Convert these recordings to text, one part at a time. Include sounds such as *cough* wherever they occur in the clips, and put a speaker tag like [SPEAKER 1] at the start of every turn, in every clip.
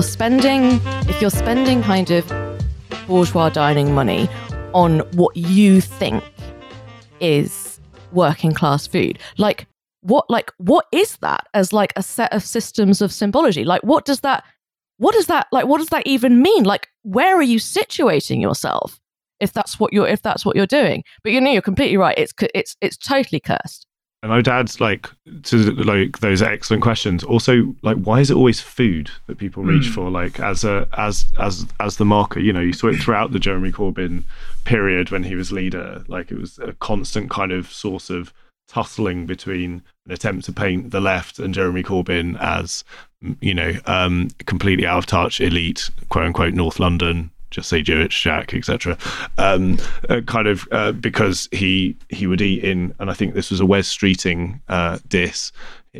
[SPEAKER 1] you're spending if you're spending kind of bourgeois dining money on what you think is working class food, like what like what is that as like a set of systems of symbology? Like what does that what does that like what does that even mean? Like where are you situating yourself if that's what you're if that's what you're doing? But you know you're completely right. It's it's it's totally cursed.
[SPEAKER 2] And my dad's like to like those excellent questions. Also, like, why is it always food that people reach mm. for? Like as a as as as the marker, you know, you saw it throughout the Jeremy Corbyn period when he was leader. Like it was a constant kind of source of tussling between an attempt to paint the left and Jeremy Corbyn as you know um, completely out of touch elite, quote unquote, North London just say Jewish Jack, etc. Um, uh, kind of uh, because he he would eat in, and I think this was a Wes Streeting uh, diss.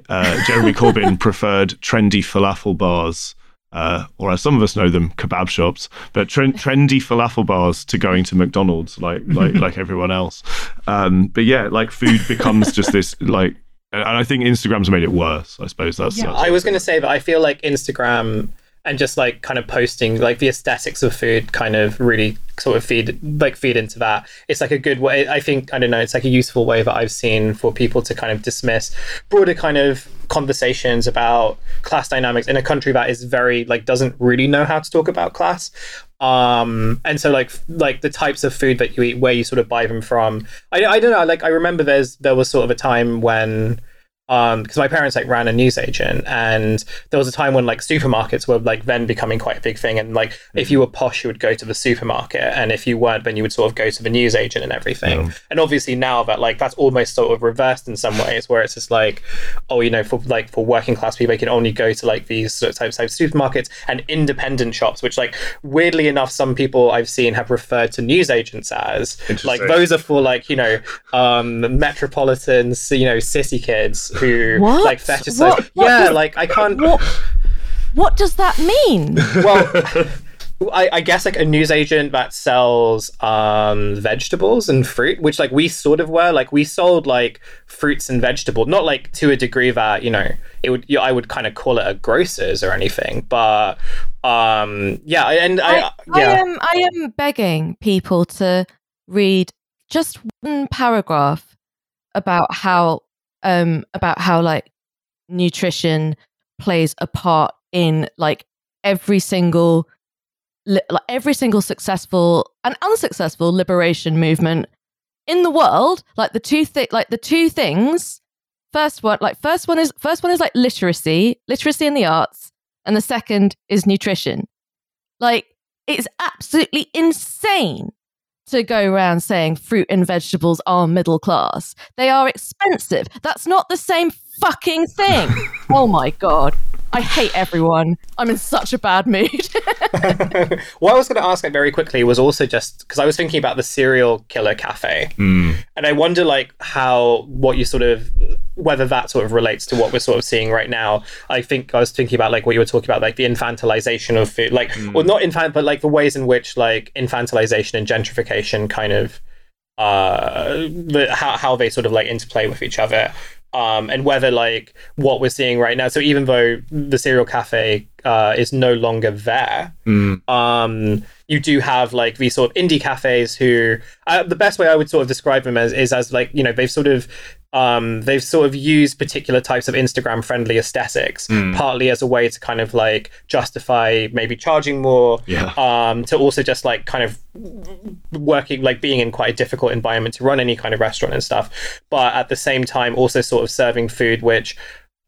[SPEAKER 2] Uh, Jeremy Corbyn *laughs* preferred trendy falafel bars. Uh, or as some of us know them, kebab shops, but tre- *laughs* trendy falafel bars to going to McDonald's, like like like everyone else. Um, but yeah, like food becomes just this *laughs* like and I think Instagram's made it worse. I suppose that's.
[SPEAKER 3] Yeah,
[SPEAKER 2] that's
[SPEAKER 3] I was going to say that I feel like Instagram and just like kind of posting like the aesthetics of food kind of really sort of feed like feed into that. It's like a good way i think i don't know it's like a useful way that i've seen for people to kind of dismiss broader kind of conversations about class dynamics in a country that is very like doesn't really know how to talk about class. Um and so like like the types of food that you eat where you sort of buy them from. I, I don't know like i remember there's there was sort of a time when um because my parents like ran a newsagent and there was a time when like supermarkets were like then becoming quite a big thing and like if mm. you were posh you would go to the supermarket and if you weren't then you would sort of go to the newsagent and everything yeah. and obviously now that like that's almost sort of reversed in some ways where it's just like oh you know for like for working class people you can only go to like these sort of types of supermarkets and independent shops which like weirdly enough some people i've seen have referred to newsagents as like those are for like you know um metropolitan you know city kids
[SPEAKER 1] what?
[SPEAKER 3] like fetishize. What? What yeah, like I can't.
[SPEAKER 1] What, what does that mean? *laughs*
[SPEAKER 3] well. I, I, guess like a newsagent that sells um, vegetables and fruit, which like we sort of were. Like we sold like fruits and vegetables, not like to a degree that you know it would. You know, I would kind of call it a grocer's or anything, but um, yeah. And I, I, yeah.
[SPEAKER 1] I am I am begging people to read just one paragraph about how um, about how like nutrition plays a part in like every single li- like every single successful and unsuccessful liberation movement in the world. Like the two thi- like the two things first one like first one is first one is like literacy literacy in the arts and the second is nutrition. Like it's absolutely insane to go around saying fruit and vegetables are middle class. They are expensive. That's not the same fucking thing. *laughs* oh my God. I hate everyone. I'm in such a bad mood. *laughs* *laughs*
[SPEAKER 3] what I was going to ask like, very quickly was also just because I was thinking about the Cereal Killer Cafe,
[SPEAKER 2] mm.
[SPEAKER 3] and I wonder like how what you sort of whether that sort of relates to what we're sort of seeing right now. I think I was thinking about like what you were talking about, like the infantilization of food, like mm. or not infant, but like the ways in which like infantilization and gentrification kind of uh the, how how they sort of like interplay with each other um, and whether like what we're seeing right now. So even though the Cereal Cafe uh, is no longer there,
[SPEAKER 2] mm.
[SPEAKER 3] um, you do have like these sort of indie cafes who uh, the best way I would sort of describe them as is as like you know they've sort of um, they've sort of used particular types of Instagram friendly aesthetics,
[SPEAKER 2] mm.
[SPEAKER 3] partly as a way to kind of like justify maybe charging more,
[SPEAKER 2] yeah.
[SPEAKER 3] um, to also just like kind of working, like being in quite a difficult environment to run any kind of restaurant and stuff. But at the same time, also sort of serving food, which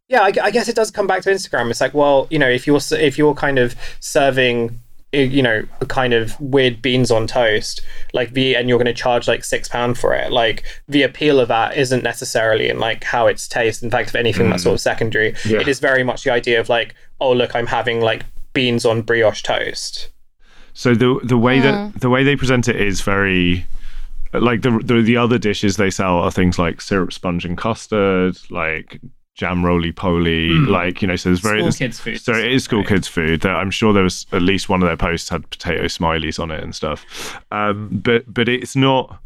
[SPEAKER 3] yeah, I, I guess it does come back to Instagram. It's like, well, you know, if you're if you're kind of serving you know a kind of weird beans on toast like the and you're going to charge like six pound for it. Like the appeal of that isn't necessarily in like how it's tastes in fact if anything mm. that's sort of secondary. Yeah. it is very much the idea of like oh look i'm having like beans on brioche toast.
[SPEAKER 2] So the the way that the way they present it is very like the, the the other dishes they sell are things like syrup sponge and custard like jam roly poly, mm. like you know. So there's very
[SPEAKER 4] school kids food.
[SPEAKER 2] So it is school right. kids food. I'm sure there was at least one of their posts had potato smileys on it and stuff. Um, but but it's not.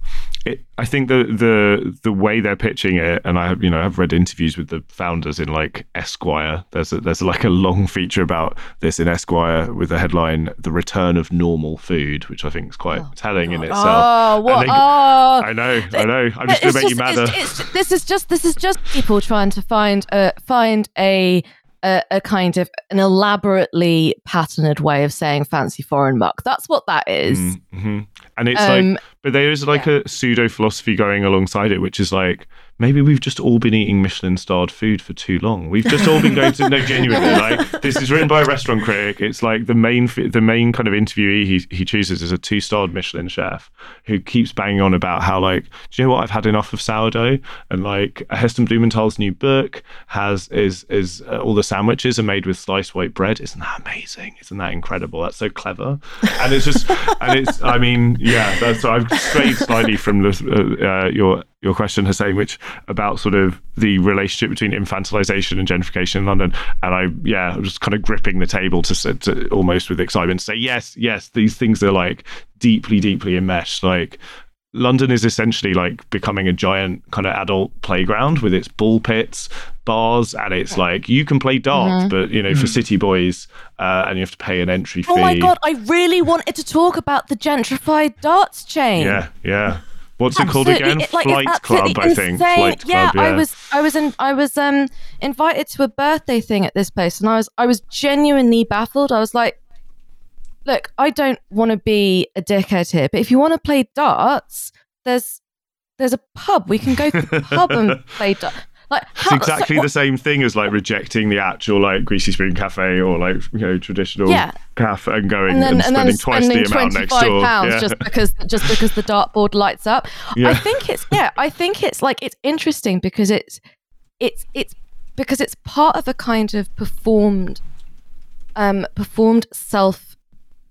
[SPEAKER 2] It, I think the the the way they're pitching it, and I have you know I've read interviews with the founders in like Esquire. There's a, there's like a long feature about this in Esquire with the headline "The Return of Normal Food," which I think is quite
[SPEAKER 1] Oh,
[SPEAKER 2] telling in itself.
[SPEAKER 1] Oh, what? oh.
[SPEAKER 2] I know, I know. I'm just gonna make you madder.
[SPEAKER 1] It's, it's, this is just this is just people trying to find a find a a, a kind of an elaborately patterned way of saying fancy foreign muck. That's what that is.
[SPEAKER 2] hmm And it's like
[SPEAKER 1] Um,
[SPEAKER 2] But there is like a pseudo philosophy going alongside it, which is like maybe we've just all been eating Michelin starred food for too long. We've just all been going to no, genuinely. *laughs* Like this is written by a restaurant critic. It's like the main the main kind of interviewee he he chooses is a two starred Michelin chef who keeps banging on about how like do you know what I've had enough of sourdough and like Heston Blumenthal's new book has is is uh, all the sandwiches are made with sliced white bread. Isn't that amazing? Isn't that incredible? That's so clever. And it's just and it's I mean yeah that's so I've strayed slightly from the uh, uh, your your question Hussein which about sort of the relationship between infantilization and gentrification in London and I yeah I'm just kind of gripping the table to, s- to almost with excitement say yes yes these things are like deeply deeply enmeshed like London is essentially like becoming a giant kind of adult playground with its ball pits, bars, and it's like you can play darts, but you know for city boys, uh, and you have to pay an entry fee.
[SPEAKER 1] Oh my god! I really wanted to talk about the gentrified darts chain.
[SPEAKER 2] Yeah, yeah. What's it called again?
[SPEAKER 1] like,
[SPEAKER 2] Flight Club,
[SPEAKER 1] absolutely
[SPEAKER 2] I think. Flight
[SPEAKER 1] yeah,
[SPEAKER 2] Club. Yeah,
[SPEAKER 1] I was, I was, in, I was um invited to a birthday thing at this place, and I was, I was genuinely baffled. I was like, look, I don't want to be a dickhead here, but if you want to play darts, there's, there's a pub. We can go to the pub and *laughs* play darts. Like,
[SPEAKER 2] It's exactly
[SPEAKER 1] so-
[SPEAKER 2] the same thing as like rejecting the actual like Greasy Spoon Cafe or like you know traditional
[SPEAKER 1] Yeah.
[SPEAKER 2] cafe and going
[SPEAKER 1] and then, and
[SPEAKER 2] spending
[SPEAKER 1] then
[SPEAKER 2] twice
[SPEAKER 1] spending
[SPEAKER 2] the amount next door.
[SPEAKER 1] pounds
[SPEAKER 2] yeah.
[SPEAKER 1] just because just because the dartboard lights up.
[SPEAKER 2] Yeah.
[SPEAKER 1] I think it's yeah. I think it's like it's interesting because it's it's it's because it's part of a kind of performed um performed self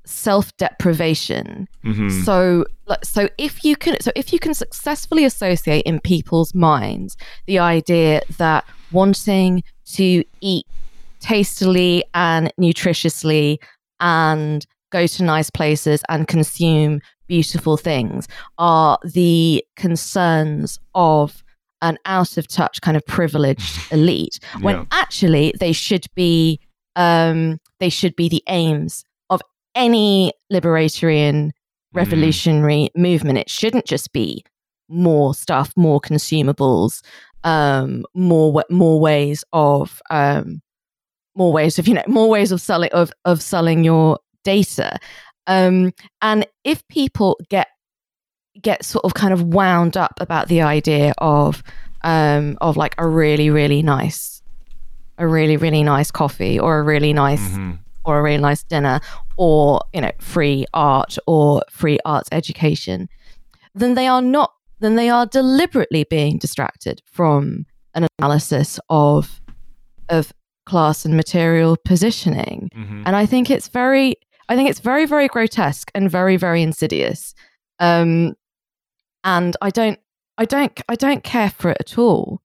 [SPEAKER 1] self deprivation.
[SPEAKER 2] Mhm.
[SPEAKER 1] So so if you can so if you can successfully associate in people's minds the idea that wanting to eat tastily and nutritiously and go to nice places and consume beautiful things are the concerns of an out of touch kind of privileged *laughs* elite when
[SPEAKER 2] Yeah.
[SPEAKER 1] actually they should be um they should be the aims any libertarian revolutionary movement it shouldn't just be more stuff more consumables um more more ways of um more ways of you know more ways of selling of of selling your data um and if people get get sort of kind of wound up about the idea of um of like a really really nice a really really nice coffee or a really nice
[SPEAKER 2] Mhm.
[SPEAKER 1] Or a really nice dinner or you know free art or free arts education then they are not then they are deliberately being distracted from an analysis of of class and material positioning
[SPEAKER 2] Mhm.
[SPEAKER 1] and i think it's very i think it's very very grotesque and very very insidious um and i don't i don't i don't care for it at all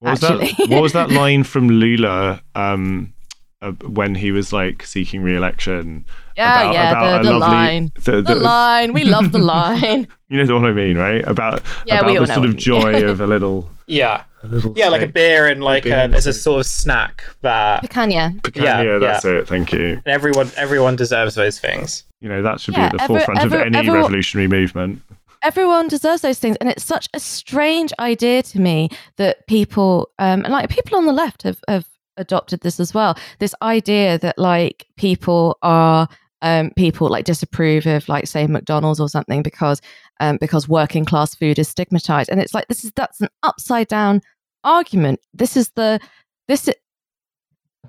[SPEAKER 2] What was
[SPEAKER 1] actually.
[SPEAKER 2] that? What was that *laughs* line from Lula um, uh, when he was like seeking re-election?
[SPEAKER 1] yeah
[SPEAKER 2] about,
[SPEAKER 1] yeah
[SPEAKER 2] about
[SPEAKER 1] the, the
[SPEAKER 2] lovely,
[SPEAKER 1] line
[SPEAKER 2] The,
[SPEAKER 1] the
[SPEAKER 2] the-
[SPEAKER 1] line we love the *laughs* line
[SPEAKER 2] You know what I mean, right? About
[SPEAKER 1] Yeah,
[SPEAKER 2] about
[SPEAKER 1] we all
[SPEAKER 2] the sort of joy *laughs* of a little,
[SPEAKER 3] Yeah,
[SPEAKER 2] a little
[SPEAKER 3] yeah, like a
[SPEAKER 2] steak.
[SPEAKER 3] beer and like
[SPEAKER 2] beer
[SPEAKER 3] a,
[SPEAKER 2] and
[SPEAKER 3] as a sort of snack that
[SPEAKER 1] Picanha.
[SPEAKER 2] Picanha,
[SPEAKER 3] Yeah,
[SPEAKER 2] that's it. Thank you.
[SPEAKER 3] everyone everyone deserves those things.
[SPEAKER 2] You know that should
[SPEAKER 1] Yeah,
[SPEAKER 2] be at the
[SPEAKER 1] ever-
[SPEAKER 2] forefront
[SPEAKER 1] ever-
[SPEAKER 2] of any
[SPEAKER 1] ever-
[SPEAKER 2] revolutionary movement.
[SPEAKER 1] everyone deserves those things and it's such a strange idea to me that people um and like people on the left have have adopted this as well. This idea that like people are um people like disapprove of like say mcdonald's or something because um because working class food is stigmatized. And it's like this is that's an upside down argument. This is the this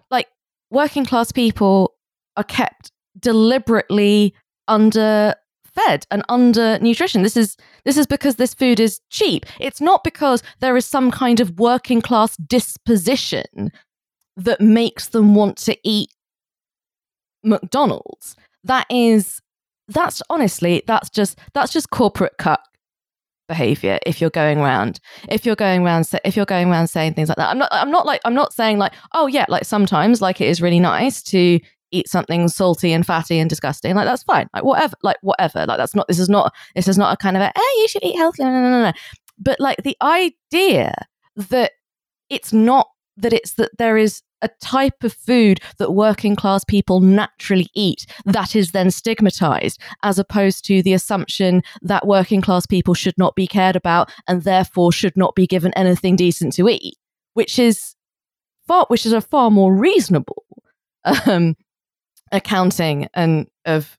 [SPEAKER 1] like working class people are kept deliberately under fed and under nutrition this is this is because this food is cheap. It's not because there is some kind of working class disposition that makes them want to eat mcdonald's that is that's honestly that's just that's just corporate cut behavior if you're going around if you're going around if you're going around saying things like that i'm not i'm not like i'm not saying like oh yeah like sometimes like it is really nice to eat something salty and fatty and disgusting. Like that's fine. Like whatever. Like whatever. Like that's not. This is not. This is not a kind of a. Eh, you should eat healthy. No, no, no, no. But like the idea that it's not that it's that there is a type of food that working class people naturally eat that is then stigmatized, as opposed to the assumption that working class people should not be cared about and therefore should not be given anything decent to eat, which is far, which is a far more reasonable um, accounting and of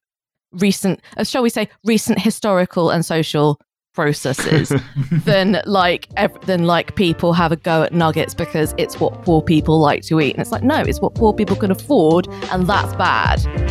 [SPEAKER 1] recent, uh, shall we say, recent historical and social processes *laughs* than like ev- than like people have a go at nuggets because it's what poor people like to eat. And it's like no it's what poor people can afford and that's bad